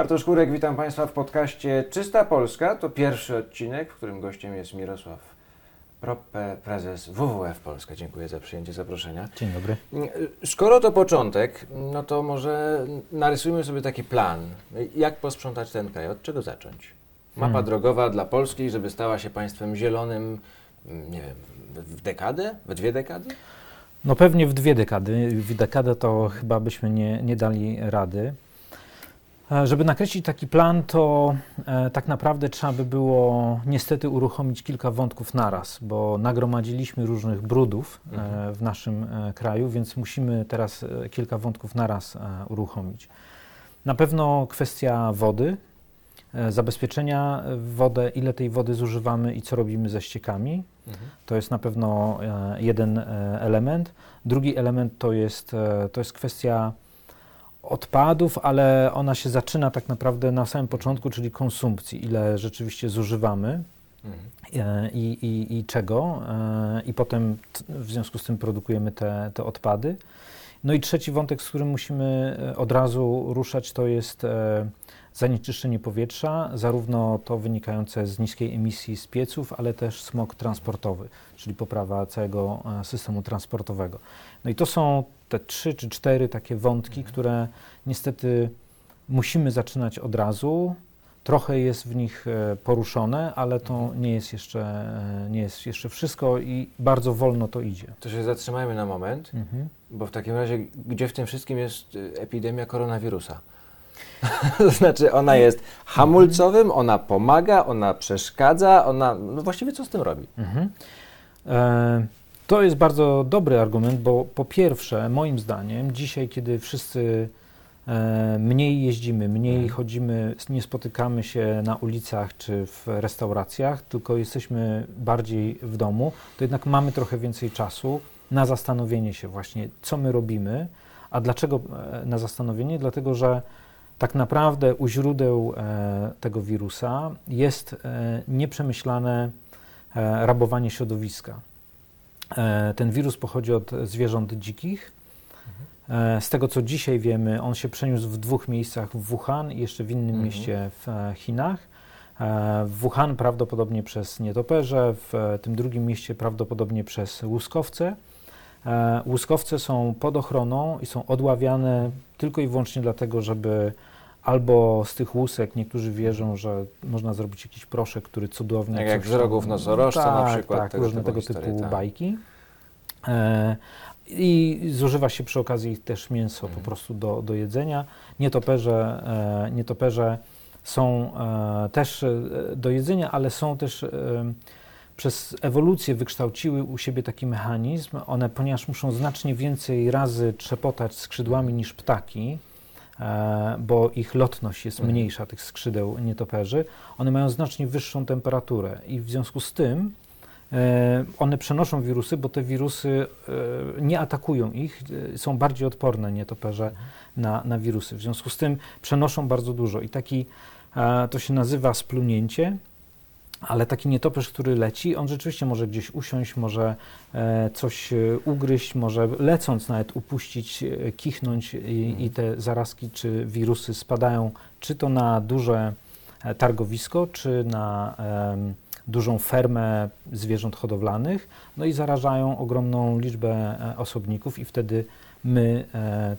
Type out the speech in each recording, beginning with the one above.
Bartosz Kurek, witam Państwa w podcaście Czysta Polska. To pierwszy odcinek, w którym gościem jest Mirosław Proppe, prezes WWF Polska. Dziękuję za przyjęcie zaproszenia. Dzień dobry. Skoro to początek, no to może narysujmy sobie taki plan. Jak posprzątać ten kraj? Od czego zacząć? Mapa Hmm. drogowa dla Polski, żeby stała się państwem zielonym, nie wiem, w dekadę? We dwie dekady? No pewnie w dwie dekady. W dekadę to chyba byśmy nie, nie dali rady. E, Żeby nakreślić taki plan, to e, tak naprawdę trzeba by było niestety uruchomić kilka wątków naraz, bo nagromadziliśmy różnych brudów e, Mhm. w naszym kraju, więc musimy teraz kilka wątków naraz uruchomić. Na pewno kwestia wody, zabezpieczenia w wodę, ile tej wody zużywamy i co robimy ze ściekami. Mhm. To jest na pewno jeden element. Drugi element to jest, to jest kwestia odpadów, ale ona się zaczyna tak naprawdę na samym początku, czyli konsumpcji, ile rzeczywiście zużywamy Mhm. e, i, i, i czego, e, i potem w związku z tym produkujemy te, te odpady. No i trzeci wątek, z którym musimy e, od razu ruszać, to jest zanieczyszczenie powietrza, zarówno to wynikające z niskiej emisji z pieców, ale też smog transportowy, czyli poprawa całego e, systemu transportowego. No i to są te trzy czy cztery takie wątki, które niestety musimy zaczynać od razu. Trochę jest w nich e, poruszone, ale to nie jest jeszcze, e, nie jest jeszcze wszystko i bardzo wolno to idzie. To się zatrzymajmy na moment. Mhm. Bo w takim razie, gdzie w tym wszystkim jest epidemia koronawirusa? to znaczy, ona jest hamulcowym, ona pomaga, ona przeszkadza, ona. No właściwie co z tym robi? Mhm. E, to jest bardzo dobry argument, bo po pierwsze, moim zdaniem, dzisiaj, kiedy wszyscy e, mniej jeździmy, mniej Mhm. chodzimy, nie spotykamy się na ulicach czy w restauracjach, tylko jesteśmy bardziej w domu, to jednak mamy trochę więcej czasu na zastanowienie się właśnie, co my robimy. A dlaczego e, na zastanowienie? Dlatego, że tak naprawdę u źródeł e, tego wirusa jest e, nieprzemyślane e, rabowanie środowiska. Ten wirus pochodzi od zwierząt dzikich. Z tego co dzisiaj wiemy, on się przeniósł w dwóch miejscach w Wuhan i jeszcze w innym Mhm. mieście w Chinach. W Wuhan prawdopodobnie przez nietoperze, w tym drugim mieście prawdopodobnie przez łuskowce. E, łuskowce są pod ochroną i są odławiane tylko i wyłącznie dlatego, żeby albo z tych łusek niektórzy wierzą, że można zrobić jakiś proszek, który cudownie... Tak jak z rogów nosorożca na tak, przykład, Tak, tego różne tego historie, typu tak. bajki. E, I zużywa się przy okazji też mięso Mhm. po prostu do, do jedzenia. Nietoperze, e, nietoperze są e, też e, do jedzenia, ale są też e, przez ewolucję wykształciły u siebie taki mechanizm. One, ponieważ muszą znacznie więcej razy trzepotać skrzydłami niż ptaki, e, bo ich lotność jest Mhm. mniejsza, tych skrzydeł nietoperzy, one mają znacznie wyższą temperaturę i w związku z tym e, one przenoszą wirusy, bo te wirusy e, nie atakują ich, są bardziej odporne nietoperze na, na wirusy. W związku z tym przenoszą bardzo dużo i taki, to się nazywa splunięcie, ale taki nietoperz, który leci, on rzeczywiście może gdzieś usiąść, może e, coś e, ugryźć, może lecąc nawet upuścić, e, kichnąć i, i te zarazki czy wirusy spadają czy to na duże targowisko, czy na dużą fermę zwierząt hodowlanych, no i zarażają ogromną liczbę osobników i wtedy my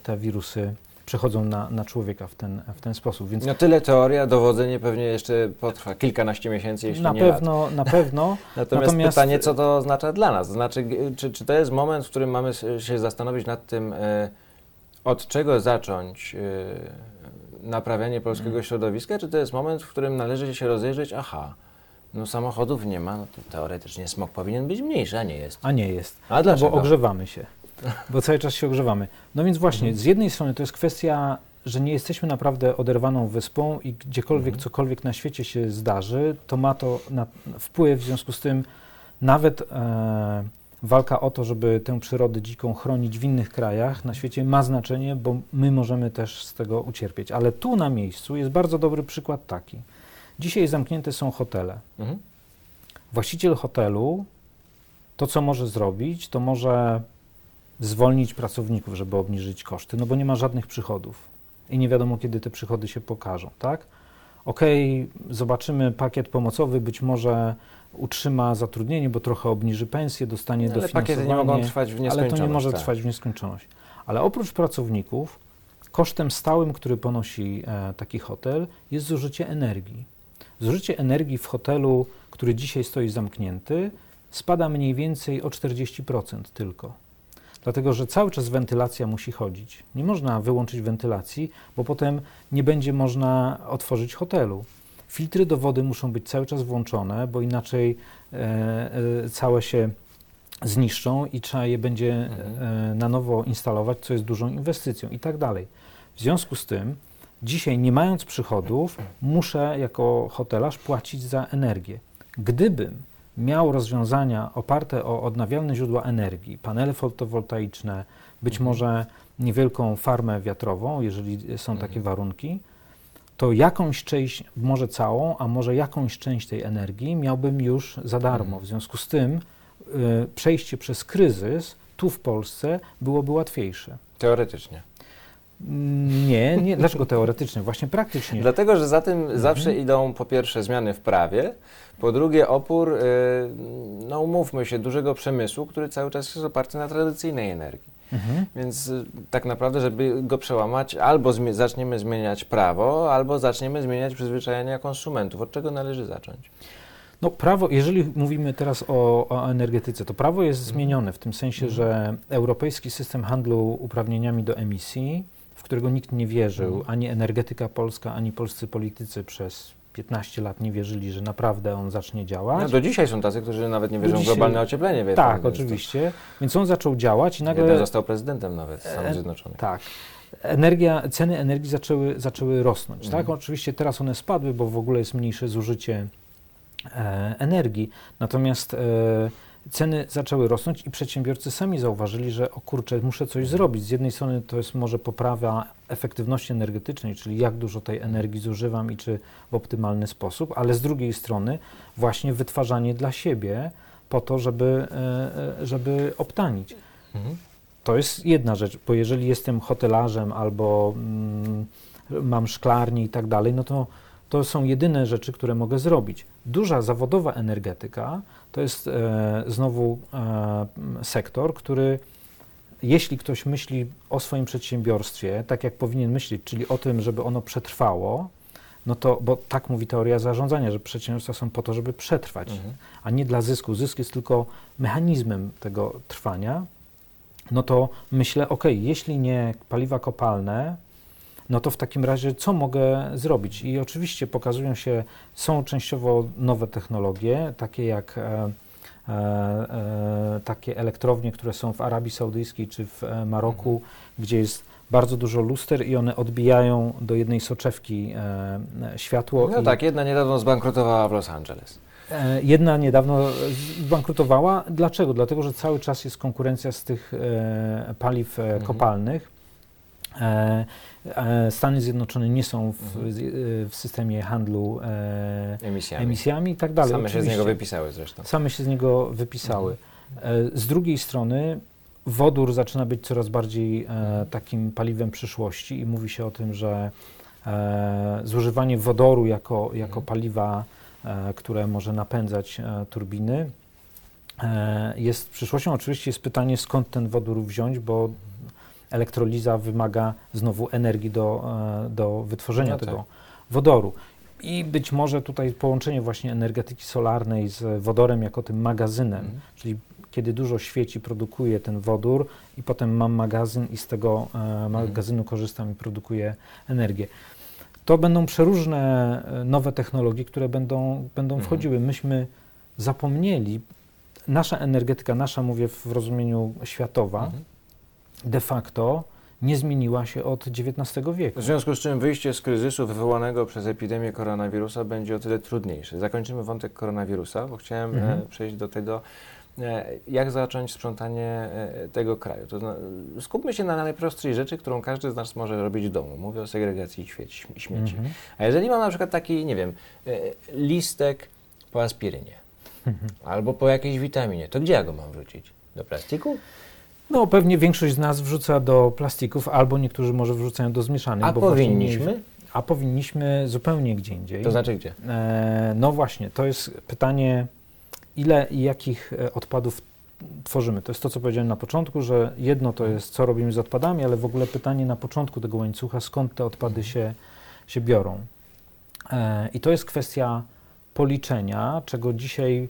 te wirusy przechodzą na, na człowieka w ten, w ten sposób. Więc No tyle teoria, dowodzenie pewnie jeszcze potrwa kilkanaście miesięcy, jeśli na nie lat. pewno, na pewno. Natomiast, Natomiast- pytanie, co to oznacza dla nas? Znaczy, czy, czy to jest moment, w którym mamy się zastanowić nad tym, e, od czego zacząć e, naprawianie polskiego Mhm. środowiska, czy to jest moment, w którym należy się rozejrzeć, aha, no samochodów nie ma, no to teoretycznie smog powinien być mniejszy, a nie jest. A nie jest. A dlaczego? Bo ogrzewamy się. Bo cały czas się ogrzewamy. No więc właśnie, Mhm. z jednej strony to jest kwestia, że nie jesteśmy naprawdę oderwaną wyspą i gdziekolwiek, Mhm. cokolwiek na świecie się zdarzy, to ma to na, wpływ, w związku z tym nawet e, walka o to, żeby tę przyrodę dziką chronić w innych krajach na świecie ma znaczenie, bo my możemy też z tego ucierpieć. Ale tu na miejscu jest bardzo dobry przykład taki. Dzisiaj zamknięte są hotele. Mhm. Właściciel hotelu to, co może zrobić, to może zwolnić pracowników, żeby obniżyć koszty, no bo nie ma żadnych przychodów. i nie wiadomo, kiedy te przychody się pokażą, tak? Okej, okay, zobaczymy pakiet pomocowy, być może utrzyma zatrudnienie, bo trochę obniży pensję, dostanie no, ale dofinansowanie. pakiety nie mogą trwać w nieskończoność. Ale to nie może tak. trwać w nieskończoność. Ale oprócz pracowników, kosztem stałym, który ponosi e, taki hotel, jest zużycie energii. Zużycie energii w hotelu, który dzisiaj stoi zamknięty, spada mniej więcej o 40% tylko. Dlatego, że cały czas wentylacja musi chodzić. Nie można wyłączyć wentylacji, bo potem nie będzie można otworzyć hotelu. Filtry do wody muszą być cały czas włączone, bo inaczej e, e, całe się zniszczą i trzeba je będzie e, na nowo instalować, co jest dużą inwestycją i tak dalej. W związku z tym, dzisiaj nie mając przychodów, muszę jako hotelarz płacić za energię. Gdybym miał rozwiązania oparte o odnawialne źródła energii, panele fotowoltaiczne, być mhm. może niewielką farmę wiatrową, jeżeli są takie mhm. warunki, to jakąś część, może całą, a może jakąś część tej energii miałbym już za darmo. Mhm. W związku z tym y, przejście przez kryzys tu w Polsce byłoby łatwiejsze. Teoretycznie. Nie, nie. Dlaczego teoretycznie? Właśnie praktycznie. Dlatego, że za tym mhm. zawsze idą po pierwsze zmiany w prawie, po drugie opór, yy, no umówmy się, dużego przemysłu, który cały czas jest oparty na tradycyjnej energii. Mhm. Więc y, tak naprawdę, żeby go przełamać, albo zmi zaczniemy zmieniać prawo, albo zaczniemy zmieniać przyzwyczajenia konsumentów. Od czego należy zacząć? No prawo, jeżeli mówimy teraz o, o, energetyce, to prawo jest mhm. zmienione w tym sensie, mhm. że europejski system handlu uprawnieniami do emisji w którego nikt nie wierzył, mhm. ani energetyka polska, ani polscy politycy przez 15 lat nie wierzyli, że naprawdę on zacznie działać. No, do dzisiaj są tacy, którzy nawet nie wierzą dzisiaj, w globalne ocieplenie. Wie tak, oczywiście. To... Więc on zaczął działać i nagle... Jeden został prezydentem nawet Stanów e, Zjednoczonych. Tak. Energia, ceny energii zaczęły, zaczęły rosnąć. Tak? Mhm. Tak? Oczywiście teraz one spadły, bo w ogóle jest mniejsze zużycie e, energii. Natomiast... E, ceny zaczęły rosnąć i przedsiębiorcy sami zauważyli, że o kurczę, muszę coś zrobić. Z jednej strony to jest może poprawa efektywności energetycznej, czyli jak dużo tej energii zużywam i czy w optymalny sposób, ale z drugiej strony właśnie wytwarzanie dla siebie po to, żeby, e, e, żeby obtanić. Mhm. To jest jedna rzecz, bo jeżeli jestem hotelarzem albo mm, mam szklarnię i tak dalej, no to to są jedyne rzeczy, które mogę zrobić. Duża zawodowa energetyka to jest e, znowu e, sektor, który jeśli ktoś myśli o swoim przedsiębiorstwie, tak jak powinien myśleć, czyli o tym, żeby ono przetrwało, no to, bo tak mówi teoria zarządzania, że przedsiębiorstwa są po to, żeby przetrwać, mhm. a nie dla zysku. Zysk jest tylko mechanizmem tego trwania. No to myślę, ok, jeśli nie paliwa kopalne, no to w takim razie co mogę zrobić? I oczywiście pokazują się, są częściowo nowe technologie, takie jak e, e, e, takie elektrownie, które są w Arabii Saudyjskiej czy w e, Maroku, mhm. gdzie jest bardzo dużo luster i one odbijają do jednej soczewki e, światło. No tak, jedna niedawno zbankrutowała w Los Angeles. E, jedna niedawno zbankrutowała. Dlaczego? Dlatego, że cały czas jest konkurencja z tych paliw mhm. kopalnych e, Stany Zjednoczone nie są w, mhm. w systemie handlu e, emisjami. emisjami i tak dalej. Same Oczywiście. się z niego wypisały zresztą. Same się z niego wypisały. Mhm. Z drugiej strony wodór zaczyna być coraz bardziej takim paliwem przyszłości i mówi się o tym, że zużywanie wodoru jako, jako mhm. paliwa, które może napędzać turbiny, jest przyszłością. Oczywiście jest pytanie, skąd ten wodór wziąć, bo elektroliza wymaga znowu energii do, e, do wytworzenia no tego tak. wodoru. I być może tutaj połączenie właśnie energetyki solarnej z wodorem jako tym magazynem, mhm. czyli kiedy dużo świeci, produkuje ten wodór i potem mam magazyn i z tego e, mhm. magazynu korzystam i produkuję energię. To będą przeróżne e, nowe technologie, które będą, będą mhm. wchodziły. Myśmy zapomnieli, nasza energetyka, nasza mówię w rozumieniu światowa, de facto nie zmieniła się od XIX wieku. W związku z czym wyjście z kryzysu wywołanego przez epidemię koronawirusa będzie o tyle trudniejsze. Zakończymy wątek koronawirusa, bo chciałem mhm. E, przejść do tego, e, jak zacząć sprzątanie e, tego kraju. To skupmy się na najprostszej rzeczy, którą każdy z nas może robić w domu. Mówię o segregacji śmieci. Mhm. A jeżeli mam na przykład taki, nie wiem, listek po aspirynie mhm. albo po jakiejś witaminie, to gdzie ja go mam wrzucić? Do plastiku? No pewnie większość z nas wrzuca do plastików, albo niektórzy może wrzucają do zmieszanych. A powinniśmy? nie- A powinniśmy zupełnie gdzie indziej. To znaczy gdzie? E, no właśnie, to jest pytanie, ile i jakich e, odpadów tworzymy. To jest to, co powiedziałem na początku, że jedno to jest, co robimy z odpadami, ale w ogóle pytanie na początku tego łańcucha, skąd te odpady się, się biorą. E, I to jest kwestia policzenia, czego dzisiaj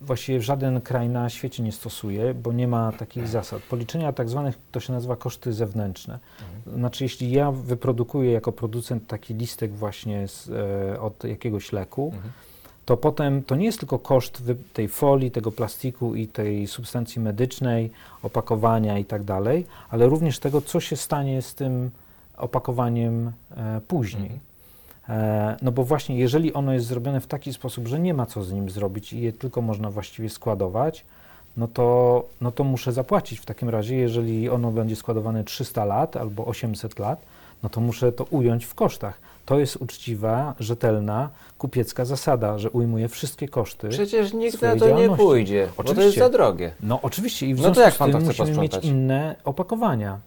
właściwie żaden kraj na świecie nie stosuje, bo nie ma takich zasad. Policzenia tak zwanych, to się nazywa koszty zewnętrzne. Znaczy, jeśli ja wyprodukuję jako producent taki listek właśnie z, e, od jakiegoś leku, Mhm. to potem to nie jest tylko koszt tej folii, tego plastiku i tej substancji medycznej, opakowania i tak dalej, ale również tego, co się stanie z tym opakowaniem e, później. Mhm. E, no bo właśnie, jeżeli ono jest zrobione w taki sposób, że nie ma co z nim zrobić i je tylko można właściwie składować, no to, no to muszę zapłacić w takim razie, jeżeli ono będzie składowane 300 lat albo 800 lat, no to muszę to ująć w kosztach. To jest uczciwa, rzetelna, kupiecka zasada, że ujmuje wszystkie koszty. Przecież nikt na to nie pójdzie, bo to jest Oczywiście. za drogie. No oczywiście i w No to związku jak z to tym musimy mieć inne opakowania.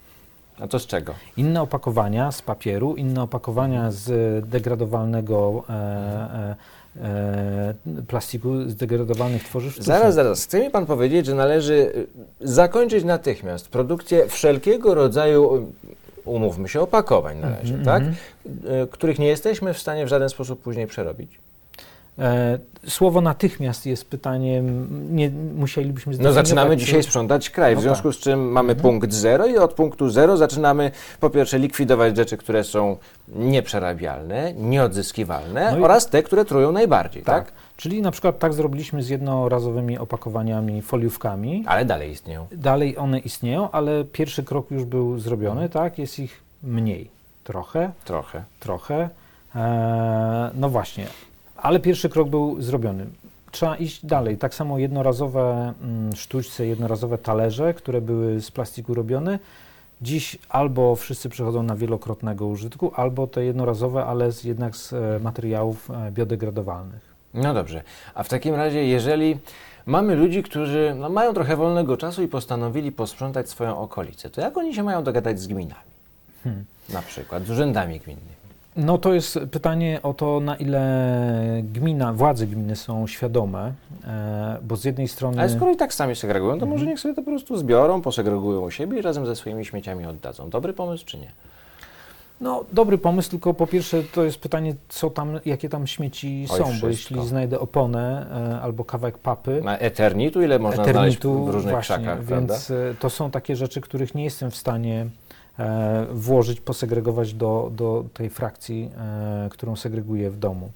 A to z czego? Inne opakowania z papieru, inne opakowania z degradowalnego e, e, e, plastiku, z degradowanych tworzyw sztucznych. Zaraz, zaraz. Chce mi pan powiedzieć, że należy y, zakończyć natychmiast produkcję wszelkiego rodzaju, y, umówmy się, opakowań na razie, Mhm, tak? mhm. Y, Których nie jesteśmy w stanie w żaden sposób później przerobić. E, słowo natychmiast jest pytaniem, nie, musielibyśmy No zaczynamy czy- dzisiaj sprzątać kraj, w No związku z czym mamy Mhm. punkt zero i od punktu zero zaczynamy po pierwsze likwidować rzeczy, które są nieprzerabialne, nieodzyskiwalne No oraz te, które trują najbardziej, tak? Tak, czyli na przykład tak zrobiliśmy z jednorazowymi opakowaniami, foliówkami. Ale dalej istnieją. Dalej one istnieją, ale pierwszy krok już był zrobiony, tak? Jest ich mniej, trochę, Trochę. trochę. E, no właśnie, ale pierwszy krok był zrobiony. Trzeba iść dalej. Tak samo jednorazowe mm, sztućce, jednorazowe talerze, które były z plastiku robione. Dziś albo wszyscy przechodzą na wielokrotnego użytku, albo te jednorazowe, ale z, jednak z e, materiałów e, biodegradowalnych. No dobrze. A w takim razie, jeżeli mamy ludzi, którzy no, mają trochę wolnego czasu i postanowili posprzątać swoją okolicę, to jak oni się mają dogadać z gminami? Hmm. Na przykład z urzędami gminnymi. No to jest pytanie o to, na ile gmina, władze gminy są świadome, e, bo z jednej strony... Ale skoro i tak sami segregują, to Mhm. może niech sobie to po prostu zbiorą, posegregują u siebie i razem ze swoimi śmieciami oddadzą. Dobry pomysł czy nie? No, dobry pomysł, tylko po pierwsze to jest pytanie, co tam, jakie tam śmieci Oj, są, bo wszystko. jeśli znajdę oponę e, albo kawałek papy, Na Eternitu ile można eternitu, znaleźć w różnych właśnie, krzakach, prawda? więc e, to są takie rzeczy, których nie jestem w stanie włożyć, posegregować do, do tej frakcji, e, którą segreguję w domu.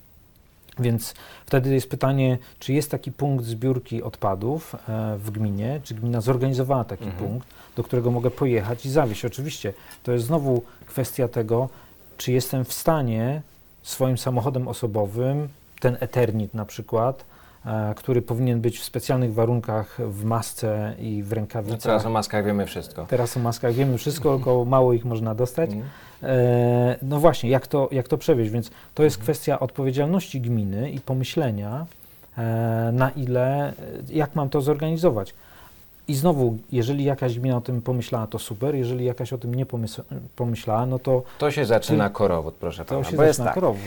Więc wtedy jest pytanie, czy jest taki punkt zbiórki odpadów e, w gminie, czy gmina zorganizowała taki Mhm. punkt, do którego mogę pojechać i zawieźć. Oczywiście to jest znowu kwestia tego, czy jestem w stanie swoim samochodem osobowym, ten Eternit na przykład, e, który powinien być w specjalnych warunkach w masce i w No rękawicach. teraz o maskach wiemy wszystko. Teraz o maskach wiemy wszystko, tylko mało ich można dostać. Mhm. E, no właśnie, jak to, jak to przewieźć? Więc to jest Mhm. kwestia odpowiedzialności gminy i pomyślenia, e, na ile, e, jak mam to zorganizować. I znowu, jeżeli jakaś gmina o tym pomyślała, to super. Jeżeli jakaś o tym nie pomysł, pomyślała, no to To się zaczyna korowód, proszę to pana. się Bo jest zaczyna tak, korowód.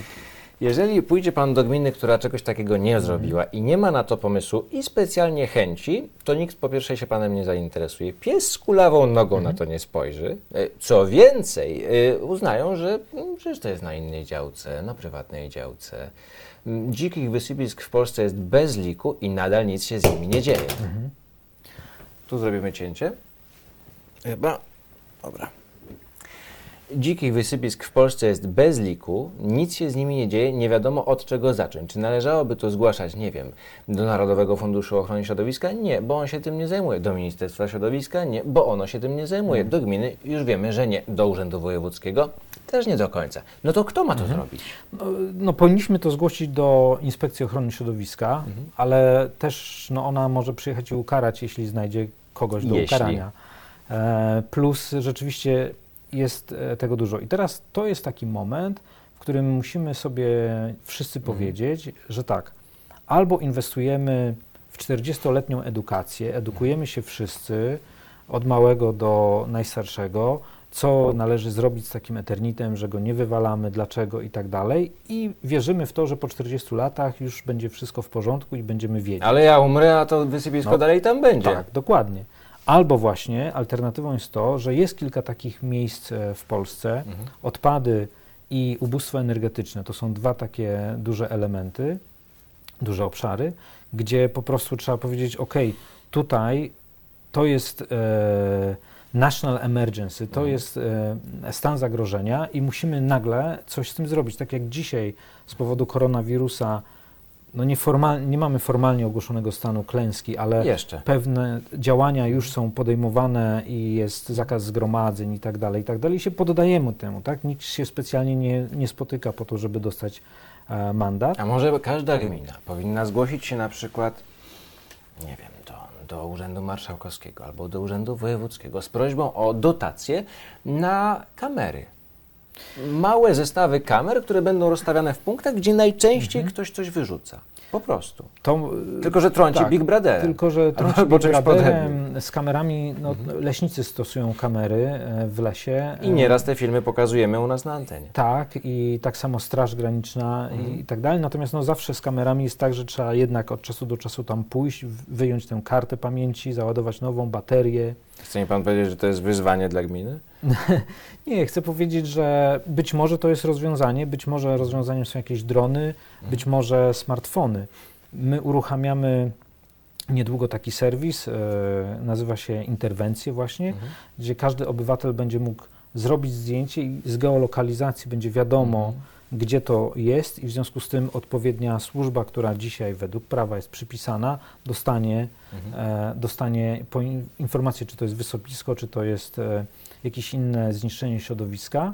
Jeżeli pójdzie pan do gminy, która czegoś takiego nie zrobiła i nie ma na to pomysłu i specjalnie chęci, to nikt po pierwsze się panem nie zainteresuje. Pies z kulawą nogą na to nie spojrzy. E, Co więcej, e, uznają, że mm, przecież to jest na innej działce, na prywatnej działce. Mm, Dzikich wysypisk w Polsce jest bez liku i nadal nic się z nimi nie dzieje. Mhm. Tu zrobimy cięcie. Chyba. Dobra. Dzikich wysypisk w Polsce jest bez liku, nic się z nimi nie dzieje, nie wiadomo od czego zacząć. Czy należałoby to zgłaszać, nie wiem, do Narodowego Funduszu Ochrony Środowiska? Nie, bo on się tym nie zajmuje. Do Ministerstwa Środowiska? Nie, bo ono się tym nie zajmuje. Do gminy już wiemy, że nie. Do Urzędu Wojewódzkiego? Też nie do końca. No to kto ma to zrobić? No, no, powinniśmy to zgłosić do Inspekcji Ochrony Środowiska, Mhm. ale też no, ona może przyjechać i ukarać, jeśli znajdzie kogoś do Jeśli. ukarania. E, plus rzeczywiście jest e, tego dużo. I teraz to jest taki moment, w którym musimy sobie wszyscy Mhm. powiedzieć, że tak, albo inwestujemy w 40-letnią edukację, edukujemy się wszyscy od małego do najstarszego, co należy zrobić z takim eternitem, że go nie wywalamy, dlaczego i tak dalej. I wierzymy w to, że po 40 latach już będzie wszystko w porządku i będziemy wiedzieć. Ale ja umrę, a to wysypisko No, dalej tam będzie. Tak, dokładnie. Albo właśnie alternatywą jest to, że jest kilka takich miejsc e, w Polsce, Mhm. odpady i ubóstwo energetyczne to są dwa takie duże elementy, duże obszary, gdzie po prostu trzeba powiedzieć: OK, tutaj to jest e, national emergency, to Mhm. jest e, stan zagrożenia i musimy nagle coś z tym zrobić. Tak jak dzisiaj z powodu koronawirusa. No nieformal, nie mamy formalnie ogłoszonego stanu klęski, ale Jeszcze. pewne działania już są podejmowane i jest zakaz zgromadzeń i tak dalej, i tak dalej. I się poddajemy temu, tak? Nikt się specjalnie nie, nie spotyka po to, żeby dostać e, mandat. A może każda gmina powinna zgłosić się na przykład, nie wiem, do, do Urzędu Marszałkowskiego albo do Urzędu Wojewódzkiego z prośbą o dotację na kamery. Małe zestawy kamer, które będą rozstawiane w punktach, gdzie najczęściej ktoś coś wyrzuca. Po prostu. To, e, Tylko, że trąci tak, Big Brother. Tylko, że trąci Big Brotherem, z kamerami, no, leśnicy stosują kamery e, w lesie. I nieraz te filmy pokazujemy u nas na antenie. Tak, i tak samo Straż Graniczna Mhm. i, tak dalej. Natomiast no, zawsze z kamerami jest tak, że trzeba jednak od czasu do czasu tam pójść, wyjąć tę kartę pamięci, załadować nową baterię. Chce mi pan powiedzieć, że to jest wyzwanie dla gminy? Nie, chcę powiedzieć, że być może to jest rozwiązanie, być może rozwiązaniem są jakieś drony, być może smartfony. My uruchamiamy niedługo taki serwis, e, nazywa się Interwencje właśnie, Mhm. gdzie każdy obywatel będzie mógł zrobić zdjęcie i z geolokalizacji będzie wiadomo, gdzie to jest i w związku z tym odpowiednia służba, która dzisiaj według prawa jest przypisana, dostanie, Mhm. e, dostanie informację, czy to jest wysopisko, czy to jest e, jakieś inne zniszczenie środowiska.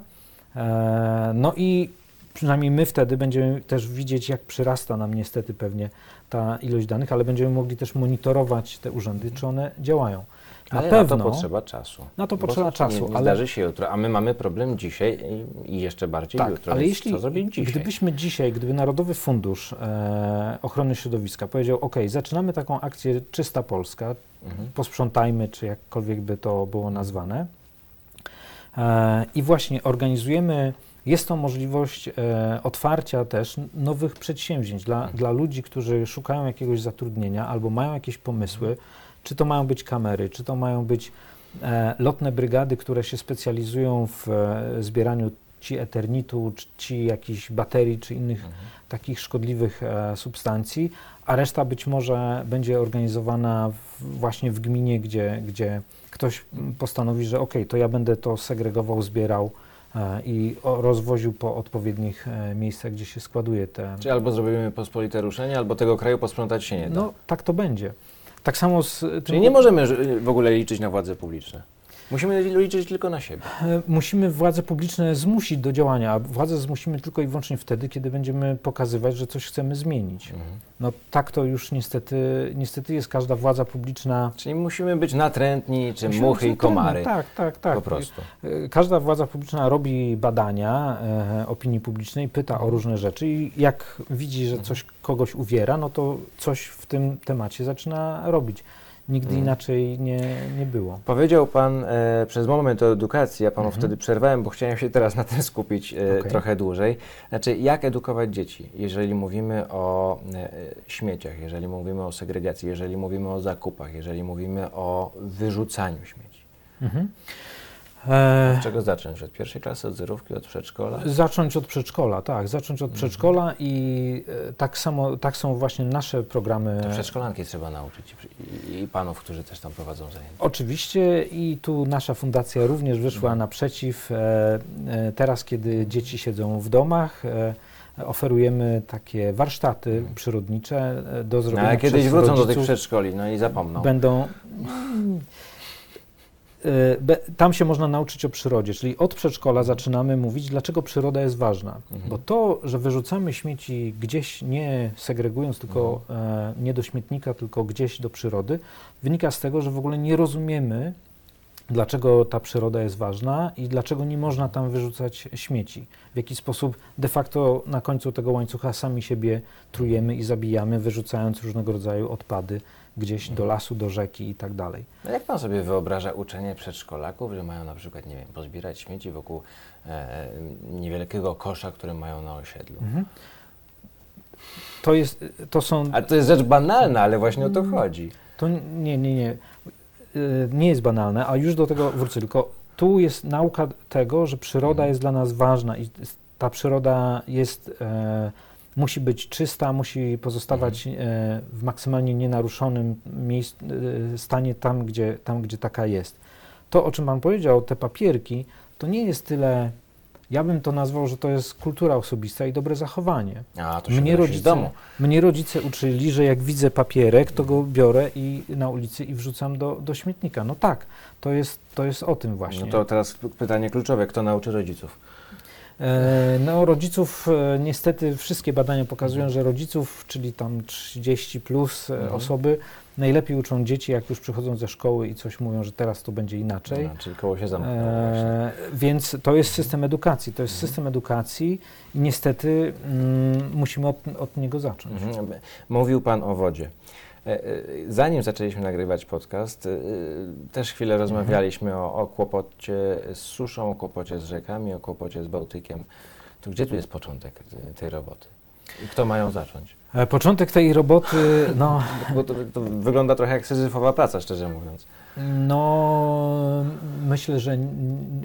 E, no i przynajmniej my wtedy będziemy też widzieć, jak przyrasta nam niestety pewnie ta ilość danych, ale będziemy mogli też monitorować te urzędy, czy one działają. Na Ale pewno na to potrzeba czasu. Na to potrzeba nie, czasu, Nie ale- zdarzy się jutro, a my mamy problem dzisiaj i- jeszcze bardziej Tak, jutro. ale jeśli co zrobić dzisiaj? gdybyśmy dzisiaj, gdyby Narodowy Fundusz e, Ochrony Środowiska powiedział, OK, zaczynamy taką akcję Czysta Polska, Mhm. posprzątajmy, czy jakkolwiek by to było nazwane, e, i właśnie organizujemy, jest to możliwość e, otwarcia też nowych przedsięwzięć dla, Mhm. dla ludzi, którzy szukają jakiegoś zatrudnienia albo mają jakieś pomysły, czy to mają być kamery, czy to mają być e, lotne brygady, które się specjalizują w e, zbieraniu ci eternitu, czy ci jakichś baterii, czy innych Mhm. takich szkodliwych e, substancji, a reszta być może będzie organizowana w, właśnie w gminie, gdzie, gdzie ktoś postanowi, że ok, to ja będę to segregował, zbierał e, i o, rozwoził po odpowiednich e, miejscach, gdzie się składuje te. Czyli albo zrobimy pospolite ruszenie, albo tego kraju posprzątać się nie da. No, tak to będzie. Tak samo z. Czyli nie możemy w ogóle liczyć na władze publiczne. Musimy liczyć tylko na siebie. E, Musimy władze publiczne zmusić do działania, a władze zmusimy tylko i wyłącznie wtedy, kiedy będziemy pokazywać, że coś chcemy zmienić. Mhm. No tak to już niestety, niestety jest każda władza publiczna. Czyli musimy być natrętni, czy Musimy muchy i komary. Tak, tak, tak. Po prostu. E, Każda władza publiczna robi badania e, opinii publicznej, pyta o różne rzeczy i jak widzi, że coś kogoś uwiera, no to coś w tym temacie zaczyna robić. Nigdy Mhm. inaczej nie, nie było. Powiedział Pan e, przez moment o edukacji, ja Panu Mhm. wtedy przerwałem, bo chciałem się teraz na tym skupić e, Okej. trochę dłużej. Znaczy, jak edukować dzieci, jeżeli mówimy o e, śmieciach, jeżeli mówimy o segregacji, jeżeli mówimy o zakupach, jeżeli mówimy o wyrzucaniu śmieci? Mhm. E, Od czego zacząć? Od pierwszej klasy, od zerówki, od przedszkola? Zacząć od przedszkola, tak, zacząć Mhm. od przedszkola i e, tak samo, tak są właśnie nasze programy. To przedszkolanki trzeba nauczyć i, panów, którzy też tam prowadzą zajęcia. Oczywiście i tu nasza fundacja również wyszła Mhm. naprzeciw. E, teraz, kiedy dzieci siedzą w domach, oferujemy takie warsztaty Mhm. przyrodnicze do No, zrobienia ale kiedyś wrócą do tych rodziców. przedszkoli, no i zapomną. Będą. Be- Tam się można nauczyć o przyrodzie, czyli od przedszkola zaczynamy mówić, dlaczego przyroda jest ważna. Mhm. Bo to, że wyrzucamy śmieci gdzieś nie segregując, tylko e, nie do śmietnika, tylko gdzieś do przyrody, wynika z tego, że w ogóle nie rozumiemy, dlaczego ta przyroda jest ważna i dlaczego nie można tam wyrzucać śmieci. W jaki sposób de facto na końcu tego łańcucha sami siebie trujemy i zabijamy, wyrzucając różnego rodzaju odpady gdzieś do lasu, do rzeki i tak dalej. No jak pan sobie wyobraża uczenie przedszkolaków, że mają na przykład, nie wiem, pozbierać śmieci wokół e, niewielkiego kosza, który mają na osiedlu? Mhm. To jest, to są... A to jest rzecz banalna, ale właśnie o to chodzi. To nie, nie, nie. Y, nie jest banalne, a już do tego wrócę, tylko tu jest nauka tego, że przyroda mhm. jest dla nas ważna i ta przyroda jest, e, musi być czysta, musi pozostawać mhm. e, w maksymalnie nienaruszonym miejsc, e, stanie tam gdzie, tam, gdzie taka jest. To, o czym Pan powiedział, te papierki, to nie jest tyle ja bym to nazwał, że to jest kultura osobista i dobre zachowanie. A, to się mnie, rodzice, domu. mnie rodzice uczyli, że jak widzę papierek, to go biorę i na ulicy i wrzucam do, do śmietnika. No tak, to jest, to jest o tym właśnie. No to teraz pytanie kluczowe, kto nauczy rodziców? E, no, rodziców, e, niestety wszystkie badania pokazują, że rodziców, czyli tam 30 plus e, mhm. osoby, najlepiej uczą dzieci, jak już przychodzą ze szkoły i coś mówią, że teraz to będzie inaczej. No, czyli koło się zamknęło. E, więc to jest system edukacji. To jest mhm. system edukacji i niestety mm, musimy od, od, niego zacząć. Mhm. Mówił Pan o wodzie. E, e, zanim zaczęliśmy nagrywać podcast, e, też chwilę rozmawialiśmy o, o kłopocie z suszą, o kłopocie z rzekami, o kłopocie z Bałtykiem. To gdzie tu jest początek tej roboty? I kto mają zacząć? Początek tej roboty, no... Bo to, to wygląda trochę jak syzyfowa praca, szczerze mówiąc. No, myślę, że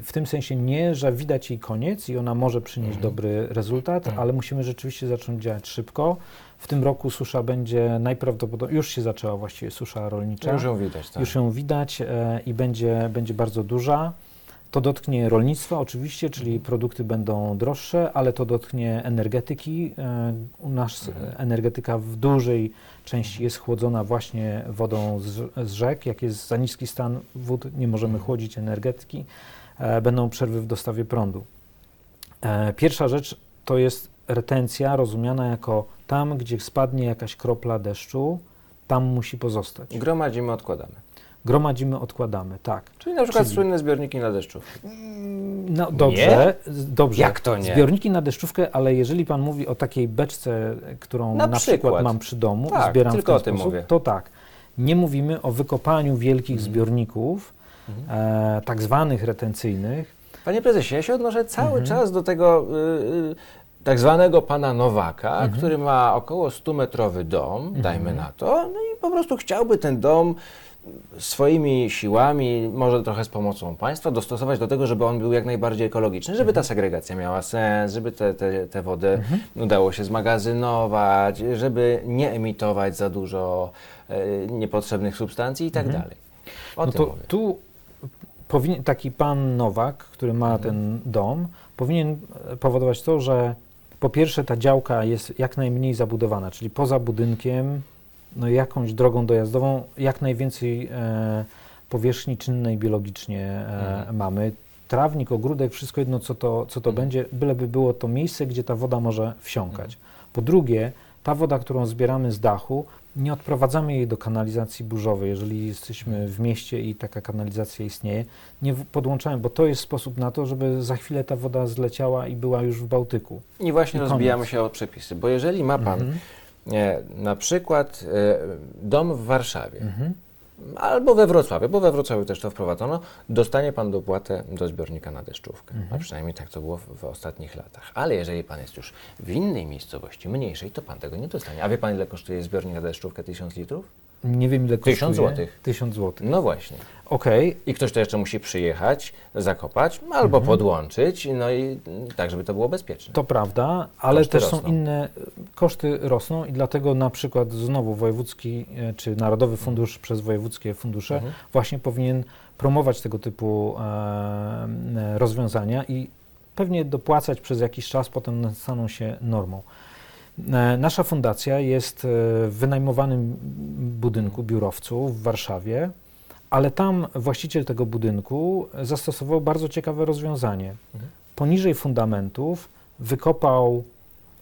w tym sensie nie, że widać jej koniec i ona może przynieść mhm. dobry rezultat, mhm. ale musimy rzeczywiście zacząć działać szybko. W tym roku susza będzie najprawdopodobniej, już się zaczęła właściwie susza rolnicza. Już ją widać, tak. Już ją widać e, i będzie, będzie bardzo duża. To dotknie rolnictwa oczywiście, czyli mhm. produkty będą droższe, ale to dotknie energetyki. E, u nas mhm. energetyka w dużej części jest chłodzona właśnie wodą z, z rzek. Jak jest za niski stan wód, nie możemy mhm. chłodzić energetyki. E, będą przerwy w dostawie prądu. Pierwsza rzecz to jest retencja rozumiana jako tam, gdzie spadnie jakaś kropla deszczu, tam musi pozostać. Gromadzimy, odkładamy. Gromadzimy, odkładamy, tak. Czyli na przykład Czyli... słynne zbiorniki na deszczówkę. No dobrze, nie? dobrze. Jak to nie? Zbiorniki na deszczówkę, ale jeżeli pan mówi o takiej beczce, którą na, na przykład. przykład. mam przy domu tak, zbieram tylko w ten o tym sposób, mówię. to tak. Nie mówimy o wykopaniu wielkich mhm. zbiorników, mhm. E, tak zwanych retencyjnych. Panie prezesie, ja się odnoszę cały mhm. czas do tego y, tak zwanego pana Nowaka, mhm. który ma około 100-metrowy dom, mhm. dajmy na to, no i po prostu chciałby ten dom swoimi siłami, może trochę z pomocą państwa, dostosować do tego, żeby on był jak najbardziej ekologiczny, żeby ta mhm. segregacja miała sens, żeby te, te, te wodę mhm. udało się zmagazynować, żeby nie emitować za dużo e, niepotrzebnych substancji i tak mhm. dalej. O no to mówię. tu powinien, taki pan Nowak, który ma mhm. ten dom, powinien powodować to, że po pierwsze ta działka jest jak najmniej zabudowana, czyli poza budynkiem, no jakąś drogą dojazdową, jak najwięcej e, powierzchni czynnej biologicznie e, mhm. mamy. Trawnik, ogródek, wszystko jedno, co to, co to mhm. będzie, byleby było to miejsce, gdzie ta woda może wsiąkać. Mhm. Po drugie, ta woda, którą zbieramy z dachu, nie odprowadzamy jej do kanalizacji burzowej, jeżeli jesteśmy w mieście i taka kanalizacja istnieje. Nie podłączamy, bo to jest sposób na to, żeby za chwilę ta woda zleciała i była już w Bałtyku. I właśnie I rozbijamy się o przepisy, bo jeżeli ma Pan mhm. e, na przykład e, dom w Warszawie, mhm albo we Wrocławiu, bo we Wrocławiu też to wprowadzono, dostanie Pan dopłatę do zbiornika na deszczówkę. Mhm. A przynajmniej tak to było w, w, ostatnich latach. Ale jeżeli Pan jest już w innej miejscowości, mniejszej, to Pan tego nie dostanie. A wie Pan, ile kosztuje zbiornik na deszczówkę? Tysiąc litrów? Nie wiem, ile kosztuje. Tysiąc złotych. Tysiąc złotych. No właśnie. Okej. Okay. I ktoś to jeszcze musi przyjechać, zakopać, albo mhm. podłączyć, no i tak, żeby to było bezpieczne. To prawda, ale koszty też rosną. są inne, koszty rosną i dlatego na przykład znowu wojewódzki, e, czy Narodowy Fundusz mhm. przez wojewódzkie fundusze mhm. właśnie powinien promować tego typu e, e rozwiązania i pewnie dopłacać przez jakiś czas, potem staną się normą. E, nasza fundacja jest w wynajmowanym budynku biurowcu w Warszawie, ale tam właściciel tego budynku zastosował bardzo ciekawe rozwiązanie. Mhm. Poniżej fundamentów wykopał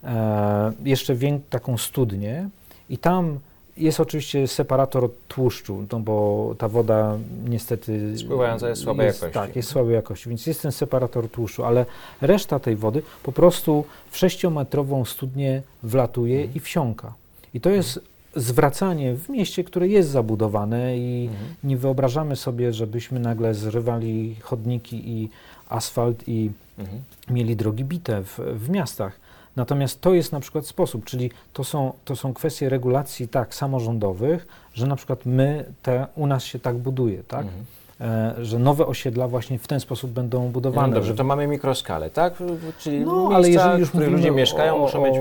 e, jeszcze taką studnię i tam jest oczywiście separator tłuszczu, no bo ta woda niestety... Spływająca jest słabej jest, jakości. Tak, jest słabej jakości, więc jest ten separator tłuszczu, ale reszta tej wody po prostu w sześciometrową studnię wlatuje Mhm. i wsiąka. I to jest zwracanie w mieście, które jest zabudowane i Mhm. nie wyobrażamy sobie, żebyśmy nagle zrywali chodniki i asfalt i Mhm. mieli drogi bite w, w miastach. Natomiast to jest na przykład sposób, czyli to są, to są kwestie regulacji tak samorządowych, że na przykład my, te, u nas się tak buduje, tak? Mhm. E, że nowe osiedla właśnie w ten sposób będą No budowane. dobrze, że to mamy mikroskalę, tak? Czyli No, miejsca, ale jeżeli już w których ludzie mieszkają, o- muszą mieć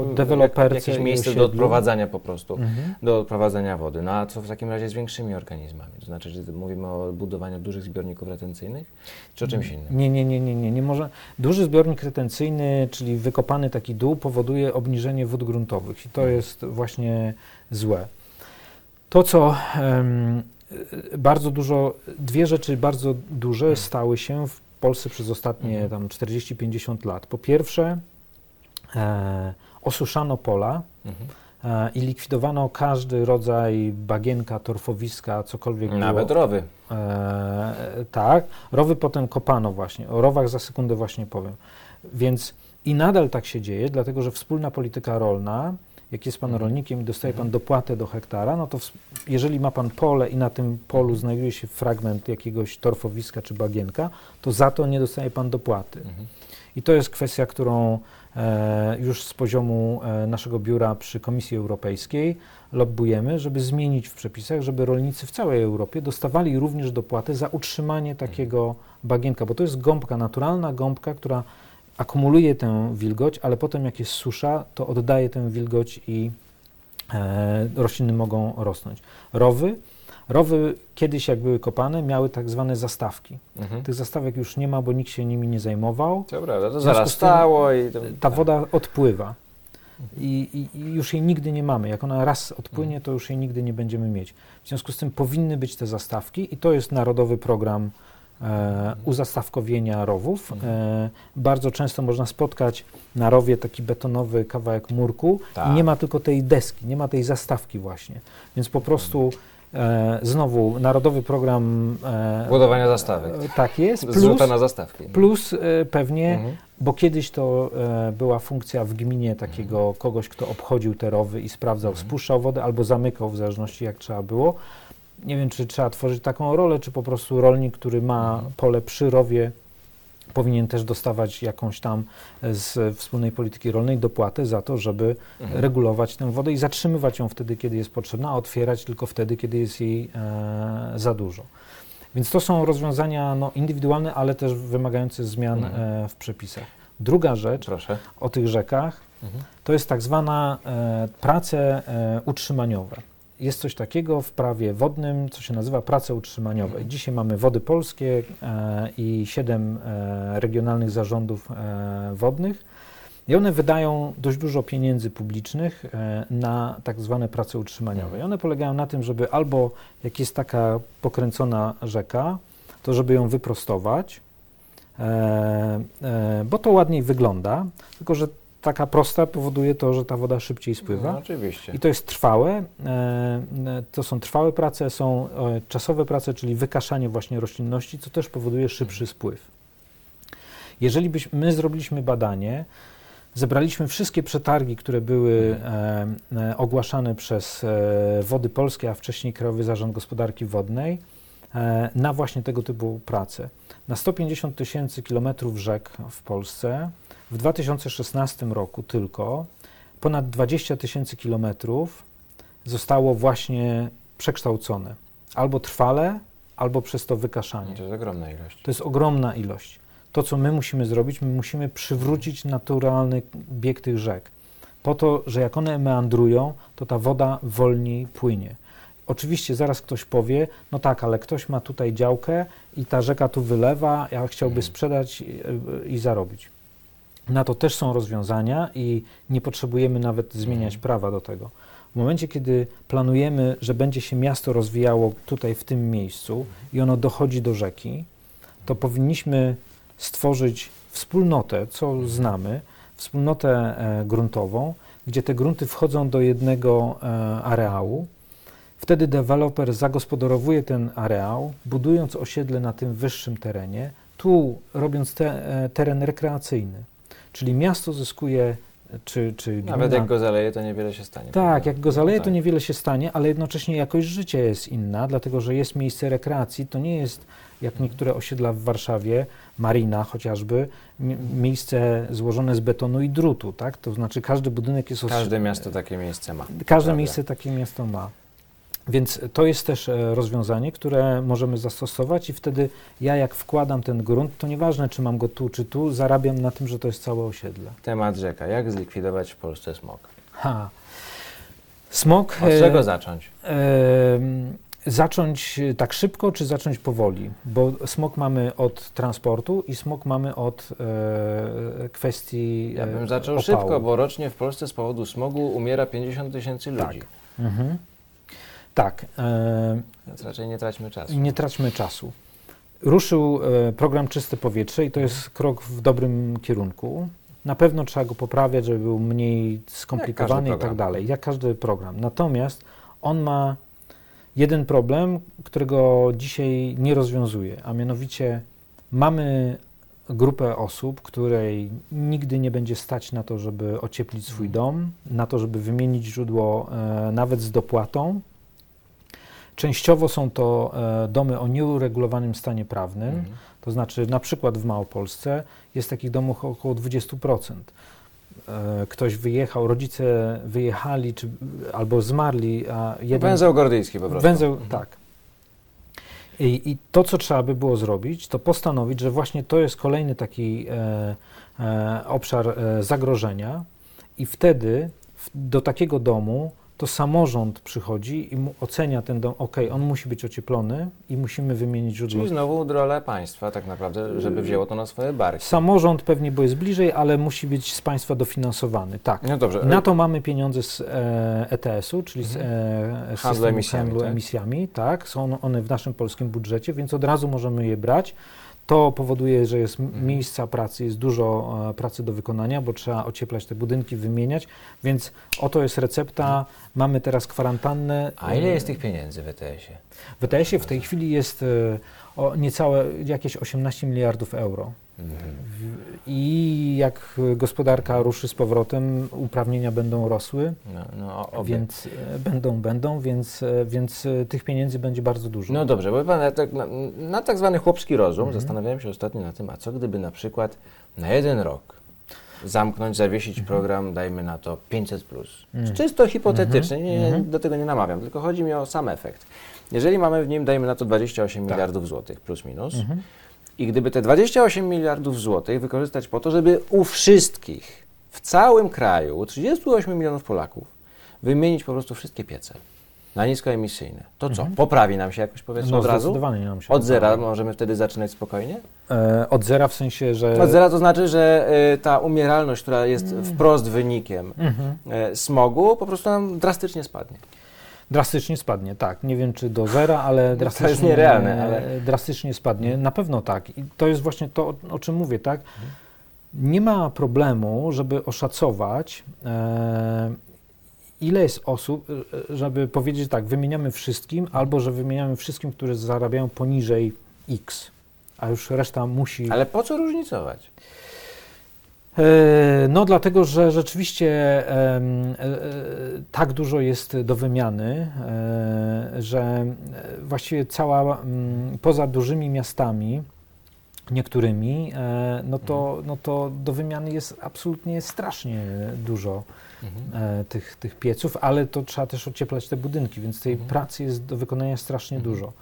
jakieś miejsce do odprowadzania po prostu, Mhm. do odprowadzania wody. No a co w takim razie z większymi organizmami? To znaczy, że mówimy o budowaniu dużych zbiorników retencyjnych, czy o czymś innym? Nie, nie, nie, nie, nie, nie może. Duży zbiornik retencyjny, czyli wykopany taki dół, powoduje obniżenie wód gruntowych i to Mhm. jest właśnie złe. To, co bardzo dużo, dwie rzeczy bardzo duże stały się w Polsce przez ostatnie Mhm. tam 40-50 lat. Po pierwsze, e, osuszano pola Mhm. e, i likwidowano każdy rodzaj bagienka, torfowiska, cokolwiek było. Nawet rowy. E, tak, rowy potem kopano właśnie. O rowach za sekundę właśnie powiem. Więc i nadal tak się dzieje, dlatego że wspólna polityka rolna, jak jest pan Mhm. rolnikiem i dostaje pan Mhm. dopłatę do hektara, no to ws- jeżeli ma pan pole i na tym polu znajduje się fragment jakiegoś torfowiska czy bagienka, to za to nie dostaje pan dopłaty. Mhm. I to jest kwestia, którą e, już z poziomu e, naszego biura przy Komisji Europejskiej lobbujemy, żeby zmienić w przepisach, żeby rolnicy w całej Europie dostawali również dopłaty za utrzymanie takiego bagienka, bo to jest gąbka, naturalna gąbka, która akumuluje tę wilgoć, ale potem jak jest susza, to oddaje tę wilgoć i e, rośliny mogą rosnąć. Rowy, rowy kiedyś jak były kopane, miały tak zwane zastawki. Mhm. Tych zastawek już nie ma, bo nikt się nimi nie zajmował prawda, to zarastało i... To, ta woda odpływa i, i, i już jej nigdy nie mamy. Jak ona raz odpłynie, to już jej nigdy nie będziemy mieć. W związku z tym powinny być te zastawki i to jest narodowy program e, uzastawkowienia rowów. E, bardzo często można spotkać na rowie taki betonowy kawałek murku Tak. i nie ma tylko tej deski, nie ma tej zastawki właśnie. Więc po prostu e, znowu narodowy program e, Budowania zastawek. tak jest, plus, na zastawki. plus pewnie Mhm. bo kiedyś to e, była funkcja w gminie takiego kogoś, kto obchodził te rowy i sprawdzał, Mhm. spuszczał wodę albo zamykał, w zależności jak trzeba było. Nie wiem, czy trzeba tworzyć taką rolę, czy po prostu rolnik, który ma Mhm. pole przy rowie, powinien też dostawać jakąś tam e, z wspólnej polityki rolnej dopłatę za to, żeby Mhm. regulować tę wodę i zatrzymywać ją wtedy, kiedy jest potrzebna, a otwierać tylko wtedy, kiedy jest jej e, za dużo. Więc to są rozwiązania no, indywidualne, ale też wymagające zmian Mhm. e, w przepisach. Druga rzecz Proszę. o tych rzekach Mhm. to jest tak zwana e, prace e, utrzymaniowe. Jest coś takiego w prawie wodnym, co się nazywa prace utrzymaniowe. Dzisiaj mamy wody polskie e, i siedem e, regionalnych zarządów e, wodnych. I one wydają dość dużo pieniędzy publicznych na tak zwane prace utrzymaniowe. I one polegają na tym, żeby albo jak jest taka pokręcona rzeka, to żeby ją wyprostować, bo to ładniej wygląda, tylko że taka prosta powoduje to, że ta woda szybciej spływa. No, oczywiście. I to jest trwałe. e, e, To są trwałe prace, są e, czasowe prace, czyli wykaszanie właśnie roślinności, co też powoduje szybszy spływ. Jeżeli byś, my zrobiliśmy badanie, zebraliśmy wszystkie przetargi, które były e, ogłaszane przez Wody Polskie, a wcześniej Krajowy Zarząd Gospodarki Wodnej, na właśnie tego typu prace. Na 150 tysięcy kilometrów rzek w Polsce w 2016 roku tylko ponad 20 tysięcy kilometrów zostało właśnie przekształcone. Albo trwale, albo przez to wykaszanie. To jest ogromna ilość. To jest ogromna ilość. To, co my musimy zrobić, my musimy przywrócić naturalny bieg tych rzek. Po to, że jak one meandrują, to ta woda wolniej płynie. Oczywiście zaraz ktoś powie, no tak, ale ktoś ma tutaj działkę i ta rzeka tu wylewa, ja chciałby Mhm. sprzedać i, i zarobić. Na to też są rozwiązania i nie potrzebujemy nawet zmieniać Mhm. prawa do tego. W momencie, kiedy planujemy, że będzie się miasto rozwijało tutaj w tym miejscu i ono dochodzi do rzeki, to powinniśmy stworzyć wspólnotę, co znamy, wspólnotę e, gruntową, gdzie te grunty wchodzą do jednego e, areału Wtedy deweloper zagospodarowuje ten areał, budując osiedle na tym wyższym terenie, tu robiąc te, e, teren rekreacyjny. Czyli miasto zyskuje, czy, czy Nawet gmina- jak go zaleje, to niewiele się stanie. tak, jak go zaleje, to tak. niewiele się stanie, ale jednocześnie jakość życia jest inna, dlatego że jest miejsce rekreacji. To nie jest jak niektóre osiedla w Warszawie, Marina chociażby, mi- miejsce złożone z betonu i drutu, tak? To znaczy każdy budynek jest Każde miasto takie miejsce ma. Każde Prawda. miejsce takie miasto ma. Więc to jest też e, rozwiązanie, które możemy zastosować i wtedy ja jak wkładam ten grunt, to nieważne czy mam go tu czy tu, zarabiam na tym, że to jest całe osiedle. Temat rzeka. Jak zlikwidować w Polsce smog? Ha. Smog. Od e, czego zacząć? Em, zacząć tak szybko, czy zacząć powoli? Bo smog mamy od transportu i smog mamy od e, kwestii. Ja e, bym zaczął opału. szybko, bo rocznie w Polsce z powodu smogu umiera 50 tysięcy Tak. ludzi. Mhm. Tak. E, Więc raczej nie traćmy czasu. nie traćmy czasu. Ruszył e, program Czyste Powietrze i to jest krok w dobrym kierunku. Na pewno trzeba go poprawiać, żeby był mniej skomplikowany i tak dalej, jak każdy program. Natomiast on ma jeden problem, którego dzisiaj nie rozwiązuje, a mianowicie mamy grupę osób, której nigdy nie będzie stać na to, żeby ocieplić swój Mhm. dom, na to, żeby wymienić źródło e, nawet z dopłatą. Częściowo są to e, domy o nieuregulowanym stanie prawnym, Mhm. to znaczy na przykład w Małopolsce jest takich domów około 20%. E, Ktoś wyjechał, rodzice wyjechali czy, albo zmarli, a jeden... Węzeł gordyjski po prostu. Węzeł, Mhm. tak. I, I to, co trzeba by było zrobić, to postanowić, że właśnie to jest kolejny taki e, e, obszar e, zagrożenia i wtedy w, do takiego domu to samorząd przychodzi i mu ocenia ten dom, ok, on musi być ocieplony i musimy wymienić źródło. Czyli znowu rolę państwa tak naprawdę, żeby wzięło to na swoje barki. Samorząd pewnie, bo jest bliżej, ale musi być z państwa dofinansowany, tak. No dobrze. Na to mamy pieniądze z e, ETS-u, czyli z Mhm. e, Handlu systemu emisjami, handlu tak? emisjami. Tak, są one w naszym polskim budżecie, więc od razu możemy je brać. To powoduje, że jest Mhm. miejsca pracy, jest dużo e, pracy do wykonania, bo trzeba ocieplać te budynki, wymieniać, więc oto jest recepta. Mamy teraz kwarantannę. A ile jest tych pieniędzy w ETS-ie? W ETS-ie w tej chwili jest e, niecałe jakieś 18 miliardów euro. Mhm. I jak gospodarka ruszy z powrotem, uprawnienia będą rosły, No, no, więc e, będą, będą, więc, e, więc e, tych pieniędzy będzie bardzo dużo. No dobrze, bo pan, tak, na, na tak zwany chłopski rozum Mhm. zastanawiałem się ostatnio na tym, a co gdyby na przykład na jeden rok zamknąć, zawiesić program, dajmy na to 500. Mhm. Czysto hipotetycznie, nie, Mhm. do tego nie namawiam, tylko chodzi mi o sam efekt. Jeżeli mamy w nim, dajmy na to 28 Tak. miliardów złotych plus minus, Mhm. I gdyby te 28 miliardów złotych wykorzystać po to, żeby u wszystkich w całym kraju, u 38 milionów Polaków, wymienić po prostu wszystkie piece na niskoemisyjne, to co? Mhm. Poprawi nam się jakoś powiedzmy No od razu? nam się Od zera poprawi. możemy wtedy zaczynać spokojnie? E, od zera w sensie, że... Od zera to znaczy, że y, ta umieralność, która jest wprost wynikiem Mhm. y, smogu, po prostu nam drastycznie spadnie. Drastycznie spadnie, tak. Nie wiem, czy do zera, ale jest drastycznie, nierealne, ale- e, drastycznie spadnie. Na pewno tak. I to jest właśnie to, o, o czym mówię, tak? Nie ma problemu, żeby oszacować, e, ile jest osób, e, żeby powiedzieć tak, wymieniamy wszystkim, albo że wymieniamy wszystkim, którzy zarabiają poniżej X, a już reszta musi... Ale po co różnicować? E, No, dlatego, że rzeczywiście e, e, tak dużo jest do wymiany, że właściwie cała, poza dużymi miastami, niektórymi, no to, no to do wymiany jest absolutnie strasznie dużo e, tych, tych pieców, ale to trzeba też ocieplać te budynki, więc tej Mhm. pracy jest do wykonania strasznie Mhm. dużo.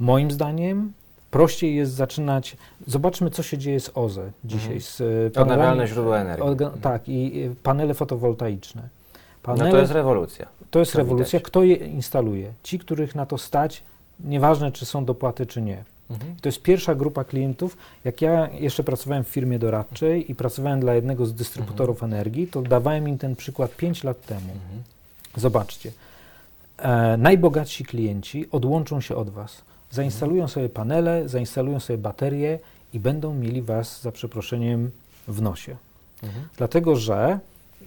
Moim zdaniem prościej jest zaczynać, zobaczmy co się dzieje z OZE dzisiaj, Mhm. z e, Odnawialne źródła energii. orga, tak, i panele fotowoltaiczne. No Panele, to jest rewolucja. to jest to rewolucja. widać. Kto je instaluje? Ci, których na to stać, nieważne czy są dopłaty, czy nie. Mhm. To jest pierwsza grupa klientów. Jak ja jeszcze pracowałem w firmie doradczej i pracowałem dla jednego z dystrybutorów energii, to dawałem im ten przykład 5 lat temu. Mhm. Zobaczcie, e, najbogatsi klienci odłączą się od Was, zainstalują sobie panele, zainstalują sobie baterie i będą mieli Was, za przeproszeniem, w nosie. Mhm. Dlatego, że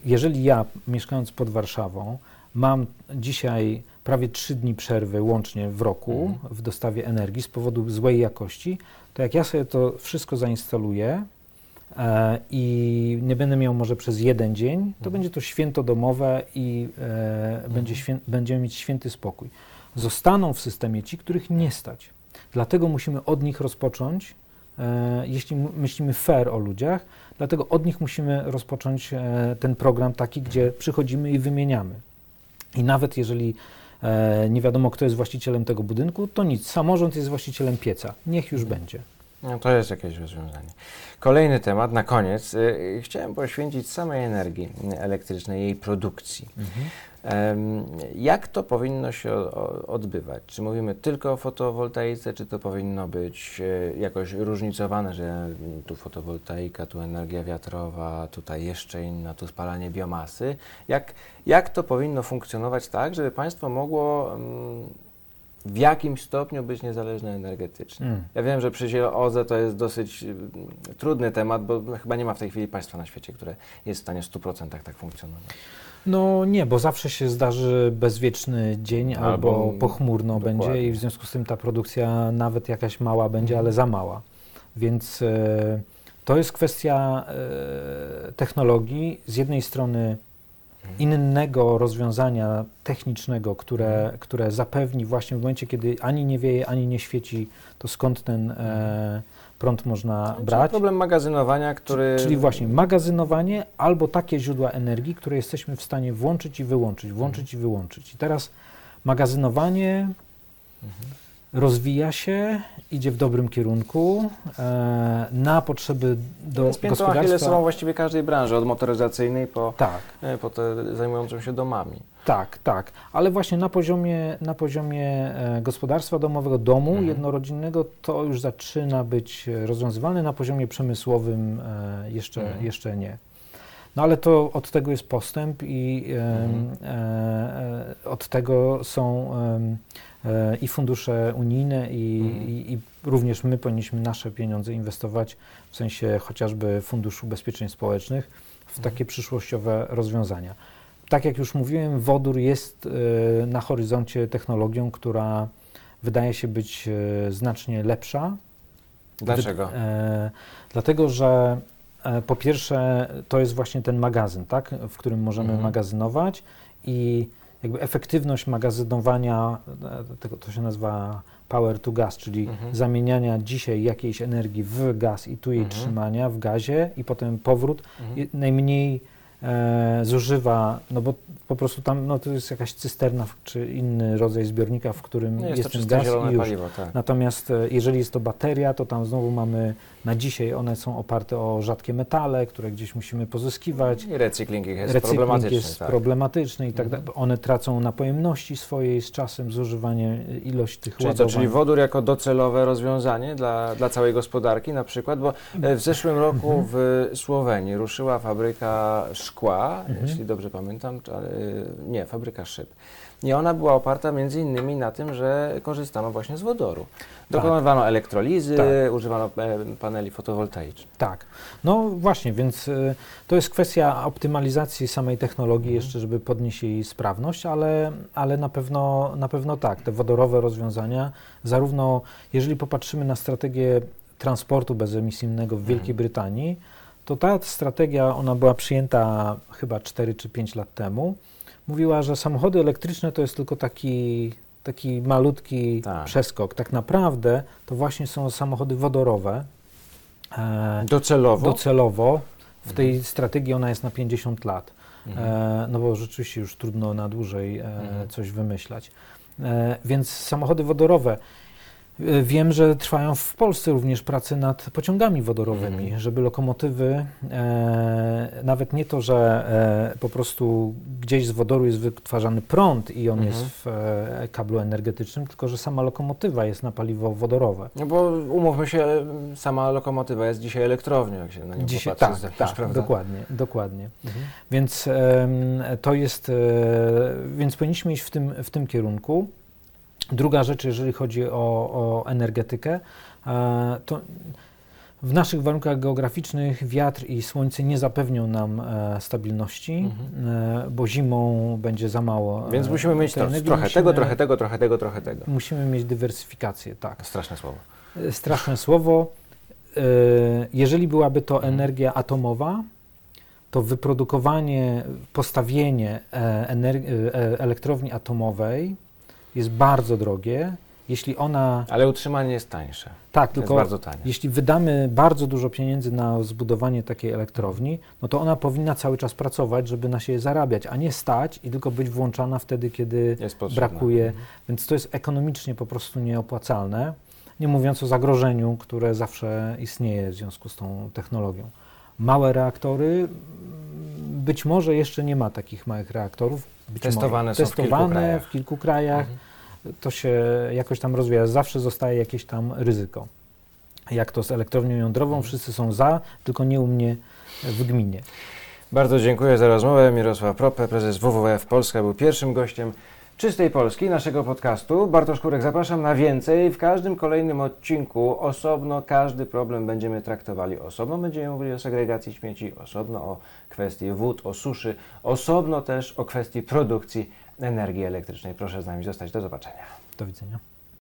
jeżeli ja, mieszkając pod Warszawą, mam dzisiaj prawie 3 dni przerwy łącznie w roku mhm. w dostawie energii z powodu złej jakości, to jak ja sobie to wszystko zainstaluję e, i nie będę miał może przez jeden dzień, to mhm. będzie to święto domowe i e, mhm. będzie świę, będziemy mieć święty spokój. Zostaną w systemie ci, których nie stać. Dlatego musimy od nich rozpocząć, e, jeśli myślimy fair o ludziach, dlatego od nich musimy rozpocząć e, ten program taki, gdzie przychodzimy i wymieniamy. I nawet jeżeli e, nie wiadomo, kto jest właścicielem tego budynku, to nic. Samorząd jest właścicielem pieca. Niech już będzie. No to jest jakieś rozwiązanie. Kolejny temat, na koniec. Y, chciałem poświęcić samej energii elektrycznej, jej produkcji. Mhm. Jak to powinno się odbywać? Czy mówimy tylko o fotowoltaice, czy to powinno być e, jakoś różnicowane, że tu fotowoltaika, tu energia wiatrowa, tutaj jeszcze inna, tu spalanie biomasy? Jak, jak to powinno funkcjonować tak, żeby państwo mogło mm, w jakimś stopniu być niezależne energetycznie. Mm. Ja wiem, że przy OZE to jest dosyć y, trudny temat, bo chyba nie ma w tej chwili państwa na świecie, które jest w stanie w 100% tak funkcjonować. No nie, bo zawsze się zdarzy bezwieczny dzień albo, albo pochmurno dokładnie. będzie i w związku z tym ta produkcja nawet jakaś mała będzie, ale za mała. Więc e, to jest kwestia e, technologii. Z jednej strony innego rozwiązania technicznego, które, które zapewni właśnie w momencie, kiedy ani nie wieje, ani nie świeci, to skąd ten e, prąd można czyli brać. problem magazynowania, który... Czyli właśnie magazynowanie albo takie źródła energii, które jesteśmy w stanie włączyć i wyłączyć, włączyć i wyłączyć. I teraz magazynowanie mhm rozwija się, idzie w dobrym kierunku e, na potrzeby do jest gospodarstwa. są właściwie każdej branży, od motoryzacyjnej po, tak. e, po te zajmującą się domami. Tak, tak, ale właśnie na poziomie, na poziomie e, gospodarstwa domowego, domu mhm. jednorodzinnego to już zaczyna być rozwiązywane, na poziomie przemysłowym e, jeszcze, mhm. jeszcze nie. No ale to od tego jest postęp i mhm. E, od tego są i fundusze unijne i, mhm. i, i, również my powinniśmy nasze pieniądze inwestować w sensie chociażby Funduszu Ubezpieczeń Społecznych w mhm. takie przyszłościowe rozwiązania. Tak jak już mówiłem, wodór jest e, na horyzoncie technologią, która wydaje się być e, znacznie lepsza. Dlaczego? Wy, e, dlatego, że po pierwsze to jest właśnie ten magazyn, tak, w którym możemy mhm. magazynować i jakby efektywność magazynowania, e, tego to się nazywa power to gas, czyli mhm. zamieniania dzisiaj jakiejś energii w gaz i tu jej mhm. trzymania w gazie i potem powrót, mhm. najmniej e, zużywa, no bo po prostu tam no, to jest jakaś cysterna czy inny rodzaj zbiornika, w którym no jest, jest ten gaz i już. Paliwo, tak. Natomiast e, jeżeli jest to bateria, to tam znowu mamy na dzisiaj one są oparte o rzadkie metale, które gdzieś musimy pozyskiwać. I recykling jest recykling problematyczny. jest tak. problematyczny i tak mhm. dalej. One tracą na pojemności swojej z czasem, zużywanie, ilość tych czyli ładowań. Co, czyli wodór jako docelowe rozwiązanie dla, dla całej gospodarki na przykład, bo e, w zeszłym roku mhm. w Słowenii ruszyła fabryka szkła, mhm. jeśli dobrze pamiętam, nie, fabryka szyb. I ona była oparta między innymi na tym, że korzystano właśnie z wodoru. Dokonywano tak. elektrolizy, tak. używano e, paneli fotowoltaicznych. Tak. No właśnie, więc y, to jest kwestia optymalizacji samej technologii mhm. jeszcze, żeby podnieść jej sprawność, ale, ale na, pewno, na pewno tak, te wodorowe rozwiązania, zarówno jeżeli popatrzymy na strategię transportu bezemisyjnego w Wielkiej mhm. Brytanii, to ta strategia, ona była przyjęta chyba 4 czy 5 lat temu mówiła, że samochody elektryczne to jest tylko taki, taki malutki tak. przeskok. Tak naprawdę to właśnie są samochody wodorowe. E, docelowo? Docelowo. W tej mhm. strategii ona jest na 50 lat. Mhm. E, no bo rzeczywiście już trudno na dłużej e, mhm. coś wymyślać. E, więc samochody wodorowe wiem, że trwają w Polsce również prace nad pociągami wodorowymi, mm. żeby lokomotywy, e, nawet nie to, że e, po prostu gdzieś z wodoru jest wytwarzany prąd i on mm. jest w e, kablu energetycznym, tylko że sama lokomotywa jest na paliwo wodorowe. No bo umówmy się, sama lokomotywa jest dzisiaj elektrownią, jak się na nią dzisiaj, popatrzy. Tak, tak, prawda? dokładnie, dokładnie. Mhm. Więc to jest, e, więc powinniśmy iść w tym, w tym kierunku. Druga rzecz, jeżeli chodzi o, o energetykę, e, to W naszych warunkach geograficznych wiatr i słońce nie zapewnią nam e, stabilności, Mhm. e, bo zimą będzie za mało. Więc musimy mieć to, trochę Musimy- tego, trochę tego, trochę tego, trochę tego. Musimy mieć dywersyfikację, tak. Straszne słowo. Straszne słowo. Jeżeli byłaby to Mhm. energia atomowa, to wyprodukowanie, postawienie elektrowni atomowej jest bardzo drogie. Jeśli ona. Ale utrzymanie jest tańsze. Tak, Jest tylko bardzo tanie. jeśli wydamy bardzo dużo pieniędzy na zbudowanie takiej elektrowni, no to ona powinna cały czas pracować, żeby na siebie zarabiać, a nie stać i tylko być włączana wtedy, kiedy brakuje. Mhm. Więc to jest ekonomicznie po prostu nieopłacalne. Nie mówiąc o zagrożeniu, które zawsze istnieje w związku z tą technologią. Małe reaktory, być może jeszcze nie ma takich małych reaktorów. Być Testowane może. są w kilku Testowane krajach. w kilku krajach. Mhm. To się jakoś tam rozwija. Zawsze zostaje jakieś tam ryzyko. Jak to z elektrownią jądrową, Mhm. wszyscy są za, tylko nie u mnie w gminie. Bardzo dziękuję za rozmowę. Mirosław Prope, prezes WWF Polska, był pierwszym gościem Czystej Polski, naszego podcastu. Bartosz Kurek, zapraszam na więcej. W każdym kolejnym odcinku osobno każdy problem będziemy traktowali osobno. Będziemy mówili o segregacji śmieci, osobno o kwestii wód, o suszy, osobno też o kwestii produkcji energii elektrycznej. Proszę z nami zostać. Do zobaczenia. Do widzenia.